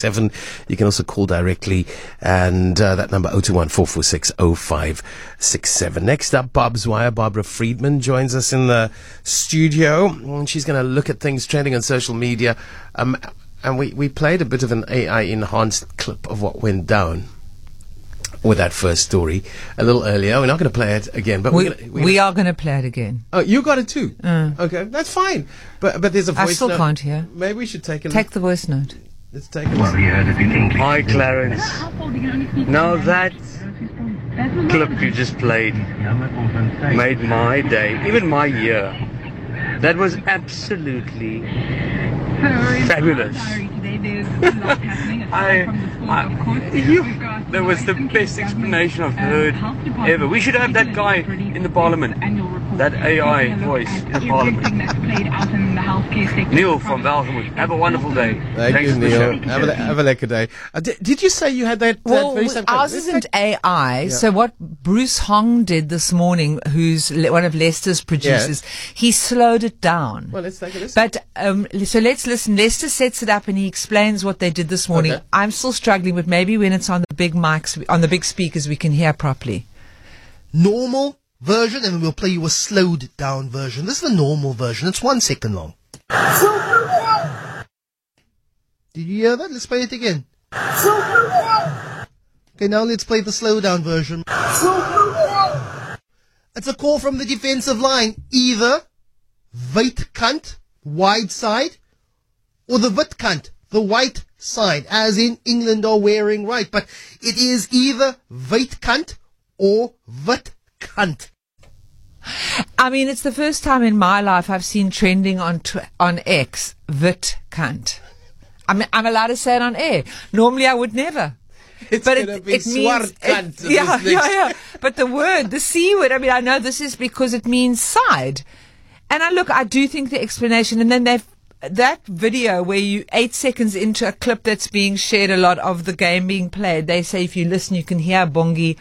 seven. You can also call directly, and uh, that number 021 446 0567. Next up, Barbs Wire. Barbara Friedman joins us in the studio, and she's going to look at things trending on social media. Um, and we, we played a bit of an AI enhanced clip of what went down with that first story a little earlier. We're not going to play it again, but We, we're gonna, we're we gonna- are going to play it again. Oh, you got it too. Uh. Okay, that's fine. But but there's a I voice. still note. can't hear. Maybe we should take a Take the voice note. Let's take a listen. Hi, Clarence. Now that clip you just played made my day, even my year. That was absolutely fabulous. I, I, you, that was the best explanation I've heard ever. We should have that guy in the parliament, that AI voice in the parliament. Neil from Welgemoed. Have a wonderful day. Thank Thanks you, Neil. show. Have a, have a lekker day. Uh, did, did you say you had that, that Well, very same ours isn't take- AI. So what Bruce Hong did this morning, who's one of Lester's producers, he slowed it down. Well, let's take a listen. But um, so let's listen. Lester sets it up and he explains what they did this morning. Okay. I'm still struggling, but maybe when it's on the big mics, on the big speakers, we can hear properly. normal version and we'll play you a slowed down version. This is the normal version. It's one second long. Did you hear that? Let's play it again. Okay, now let's play the slow down version. It's a call from the defensive line. Either wait cunt, wide side, or the wit cunt, the white side, as in England are wearing right. But it is either wait cunt or wit cunt. I mean, it's the first time in my life I've seen trending on tw- on X, vit cunt. I mean, I'm allowed to say it on air. Normally I would never. It's but it, be it means, swart cunt it- yeah, yeah, yeah. But the word, the C word, I mean, I know this is because it means side. And I look, I do think the explanation, and then they've, that video where you, eight seconds into a clip that's being shared a lot of the game being played, they say if you listen, you can hear Bongi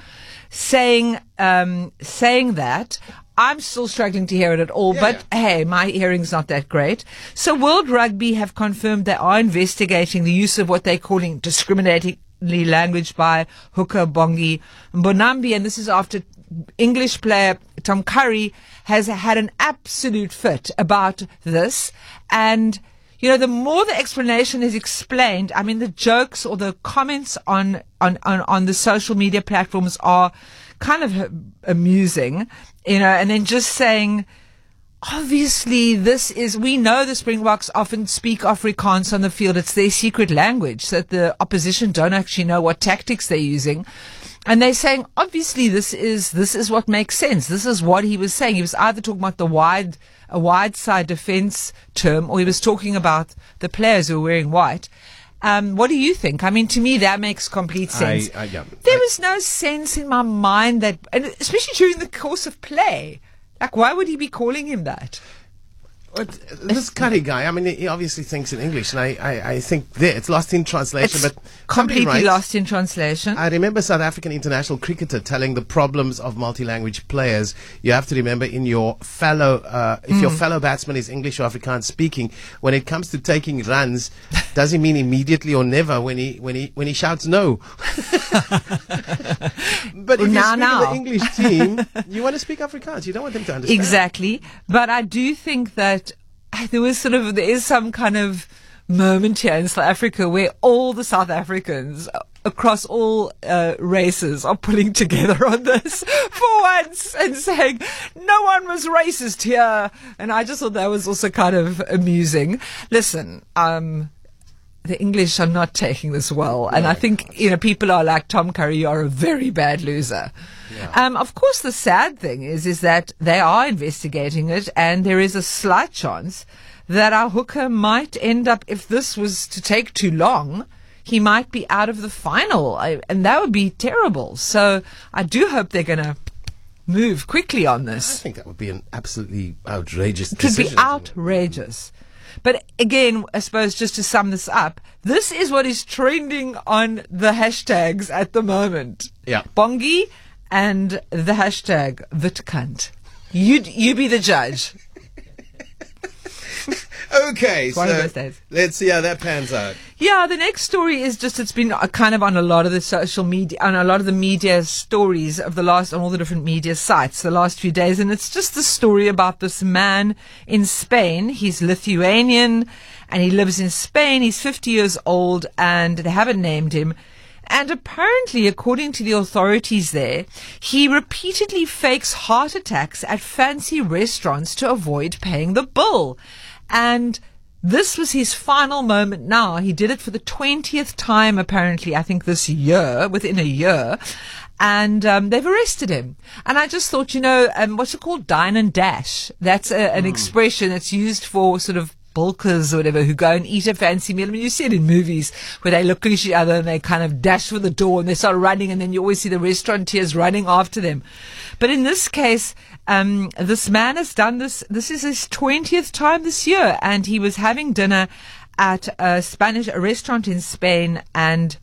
saying, um, saying that. I'm still struggling to hear it at all, but hey, my hearing's not that great. So World Rugby have confirmed they are investigating the use of what they're calling discriminating language by Hooker Bongi Mbonambi, and this is after English player Tom Curry has had an absolute fit about this. And, you know, the more the explanation is explained, I mean, the jokes or the comments on, on, on, on the social media platforms are kind of amusing, you know, and then just saying, obviously this is we know the springboks often speak afrikaans on the field it's their secret language that the opposition don't actually know what tactics they're using and they're saying obviously this is this is what makes sense this is what he was saying he was either talking about the wide a wide side defense term or he was talking about the players who are wearing white um, what do you think? I mean, to me, that makes complete I- sense. I- yeah. there I- was no sense in my mind that, and especially during the course of play, like, why would he be calling him that? This Curry guy, I mean, he obviously thinks in English, and I, I, I think there it's lost in translation. It's but completely writes- lost in translation. I remember South African international cricketer telling the problems of multi-language players. You have to remember in your fellow, uh, if your fellow batsman is English or Afrikaans speaking, when it comes to taking runs, does he mean immediately or never when he when he when he shouts no? but if Now, you speak now. the English team, you want to speak Afrikaans. You don't want them to understand. exactly. But I do think that there was sort of, there is some kind of moment here in South Africa where all the South Africans across all uh, races are pulling together on this for once and saying no one was racist here. And I just thought that was also kind of amusing. Listen, um, the English are not taking this well. And I think, you know, people are like, Tom Curry, you're a very bad loser. Um, of course, the sad thing is, is that they are investigating it and there is a slight chance that our hooker might end up, if this was to take too long, he might be out of the final. I, and that would be terrible. So I do hope they're going to move quickly on this. I think that would be an absolutely outrageous. It could be outrageous. But again, I suppose just to sum this up, this is what is trending on the hashtags at the moment. Yeah. Bongi and the hashtag Vitkant. You you be the judge. Okay, one of so those days. let's see how that pans out. Yeah, the next story is just it's been uh, kind of on a lot of the social media on a lot of the media stories of the last on all the different media sites the last few days, and it's just the story about this man in Spain. He's Lithuanian and he lives in Spain. He's 50 years old and they haven't named him. And apparently, according to the authorities there, he repeatedly fakes heart attacks at fancy restaurants to avoid paying the bill. And this was his final moment now. He did it for the 20th time, apparently, I think this year, within a year. And um, they've arrested him. And I just thought, you know, um, what's it called? Dine and dash. That's a, an expression that's used for sort of bulkers or whatever who go and eat a fancy meal. I mean, you see it in movies where they look at each other and they kind of dash for the door and they start running and then you always see the restaurateurs running after them. But in this case, um, this man has done this. This is his 20th time this year and he was having dinner at a Spanish a restaurant in Spain and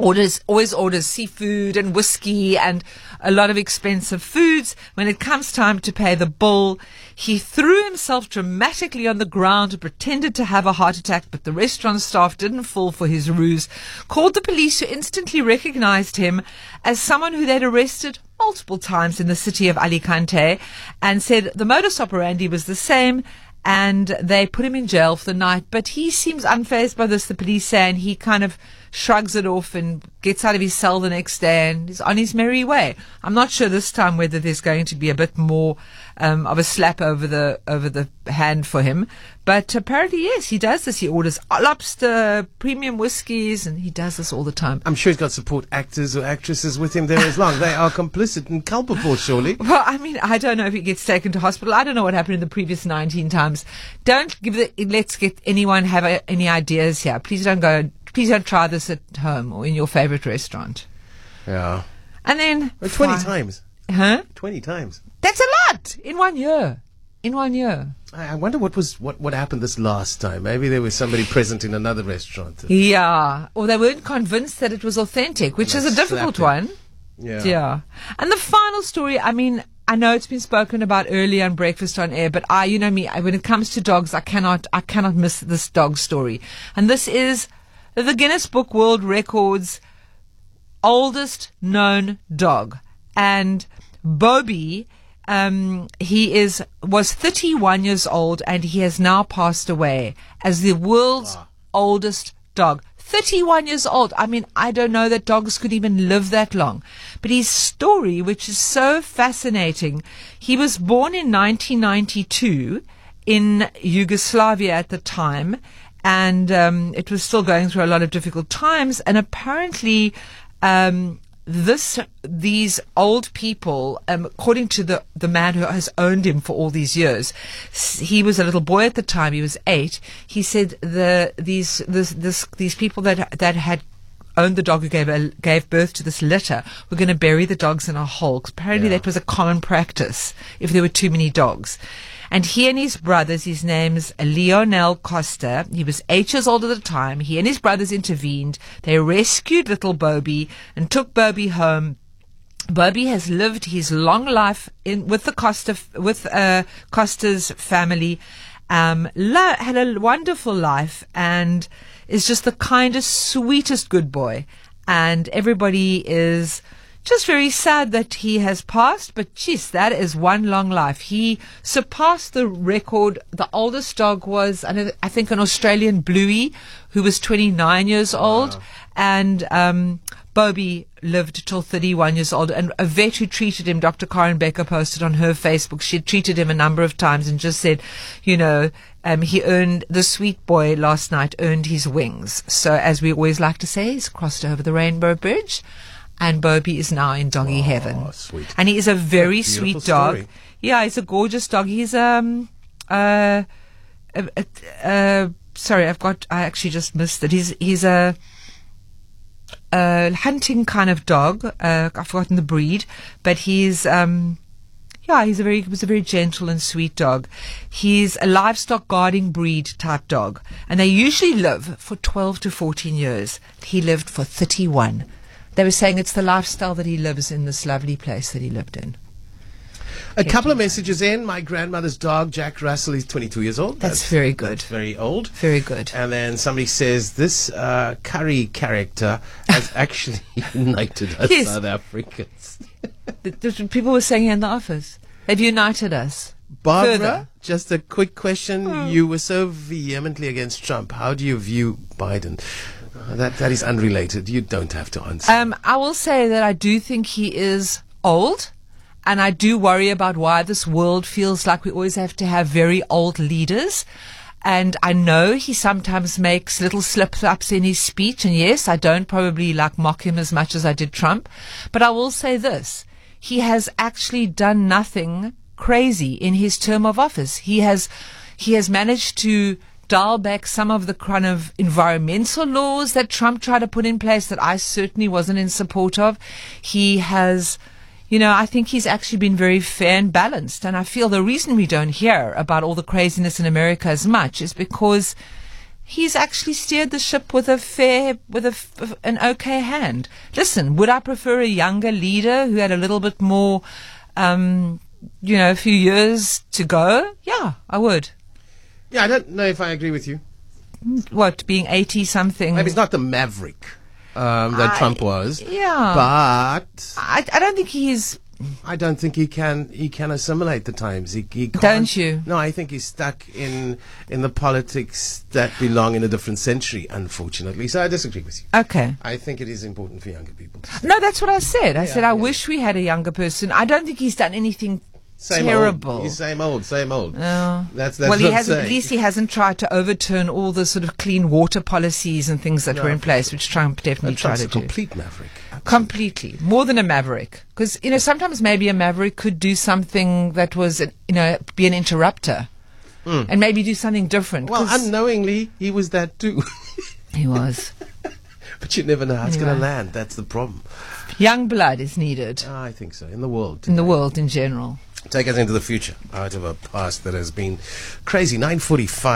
orders always orders seafood and whiskey and a lot of expensive foods. When it comes time to pay the bill, he threw himself dramatically on the ground and pretended to have a heart attack, but the restaurant staff didn't fall for his ruse, called the police who instantly recognized him as someone who they'd arrested multiple times in the city of Alicante and said the modus operandi was the same and they put him in jail for the night. But he seems unfazed by this, the police say, and he kind of shrugs it off and gets out of his cell the next day and is on his merry way. I'm not sure this time whether there's going to be a bit more um, of a slap over the over the hand for him, but apparently yes, he does this. He orders lobster, premium whiskies, and he does this all the time. I'm sure he's got support actors or actresses with him there as long. They are complicit and culpable, surely. Well, I mean, I don't know if he gets taken to hospital. I don't know what happened in the previous 19 times. Don't give the, let's get anyone have a, any ideas here. Please don't go, please don't try this at home or in your favorite restaurant. Yeah. And then. 20 fine. times. Huh? 20 times. That's a lot in one year. In one year. I I wonder what was what, what happened this last time. Maybe there was somebody present in another restaurant. Yeah. Or they weren't convinced that it was authentic, which is a difficult one. Yeah. Yeah. And the final story, I mean, I know it's been spoken about earlier on Breakfast on Air, but I, you know me, I, when it comes to dogs, I cannot, I cannot miss this dog story. And this is the Guinness Book World Records oldest known dog. And Bobi, um, he is, was 31 years old and he has now passed away as the world's oldest dog. 31 years old. I mean, I don't know that dogs could even live that long. But his story, which is so fascinating, he was born in 1992 in Yugoslavia at the time, and um, it was still going through a lot of difficult times. And apparently, um, this these old people, um, according to the the man who has owned him for all these years, he was a little boy at the time. He was eight. He said the these this, this these people that that had owned the dog who gave a, gave birth to this litter were going to bury the dogs in a hole. 'cause apparently, Yeah. that was a common practice if there were too many dogs. And he and his brothers, his name's Leonel Costa. He was eight years old at the time. He and his brothers intervened. They rescued little Bobi and took Bobi home. Bobi has lived his long life in with the Costa with uh, Costa's family. Um, lo- had a wonderful life and is just the kindest, sweetest good boy. And everybody is just very sad that he has passed. But geez, that is one long life. He surpassed the record. The oldest dog was, I I think, an Australian Bluey who was 29 years old, and um, Bobi lived till 31 years old. And a vet who treated him, Dr. Karen Becker, posted on her Facebook. She had treated him a number of times and just said, you know, um, he earned the sweet boy last night earned his wings. So, as we always like to say, he's crossed over the rainbow bridge. And Bobi is now in doggy heaven. sweet. And he is a very a sweet dog. story. Yeah, he's a gorgeous dog. He's um uh, uh, uh, uh sorry, I've got I actually just missed it. He's he's a a hunting kind of dog. Uh, I've forgotten the breed, but he's um yeah, he's a very he was a very gentle and sweet dog. He's a livestock guarding breed type dog, and they usually live for 12 to 14 years. He lived for 31. They were saying it's the lifestyle that he lives in this lovely place that he lived in. A couple of messages in. My grandmother's dog, Jack Russell, is 22 years old. That's very good. That's very old. Very good. And then somebody says this uh, curry character has actually united us Yes. South Africans. That's people were saying in the office. They've united us. Barbara, Further. just a quick question. You were so vehemently against Trump. How do you view Biden? Uh, that that is unrelated. You don't have to answer. Um, I will say that I do think he is old, and I do worry about why this world feels like we always have to have very old leaders. And I know he sometimes makes little slip ups in his speech, and yes, I don't probably like mock him as much as I did Trump, but I will say this: he has actually done nothing crazy in his term of office. He has he has managed to dial back some of the kind of environmental laws that Trump tried to put in place that I certainly wasn't in support of. He has, you know, I think he's actually been very fair and balanced. And I feel the reason we don't hear about all the craziness in America as much is because he's actually steered the ship with a fair, with a, an okay hand. Listen, would I prefer a younger leader who had a little bit more, um, you know, a few years to go? Yeah, I would. yeah, I don't know if I agree with you. What, being 80 something? Maybe it's not the maverick um, that I- Trump was. yeah. But I, I don't think he's. I don't think he can he can assimilate the times. He, he can't, Don't you? No, I think he's stuck in in the politics that belong in a different century. Unfortunately, so I disagree with you. Okay. I think it is important for younger people. to No, that's what I said. I said, I yeah. wish we had a younger person. I don't think he's done anything Same terrible. Old. He's same old, same old. No. That's that's well, he hasn't. At least he hasn't tried to overturn all the sort of clean water policies and things that were in place, which Trump definitely And Trump's tried a to do. complete maverick. Completely, more than a maverick. Because you know, sometimes maybe a maverick could do something that was, you know, be an interrupter, hmm. and maybe do something different. Well, 'cause unknowingly, he was that too. he was. but you never know how it's going to land. That's the problem. Young blood is needed I think so. In the world. in the world in general. Take us into the future, out of a past that has been crazy. 945.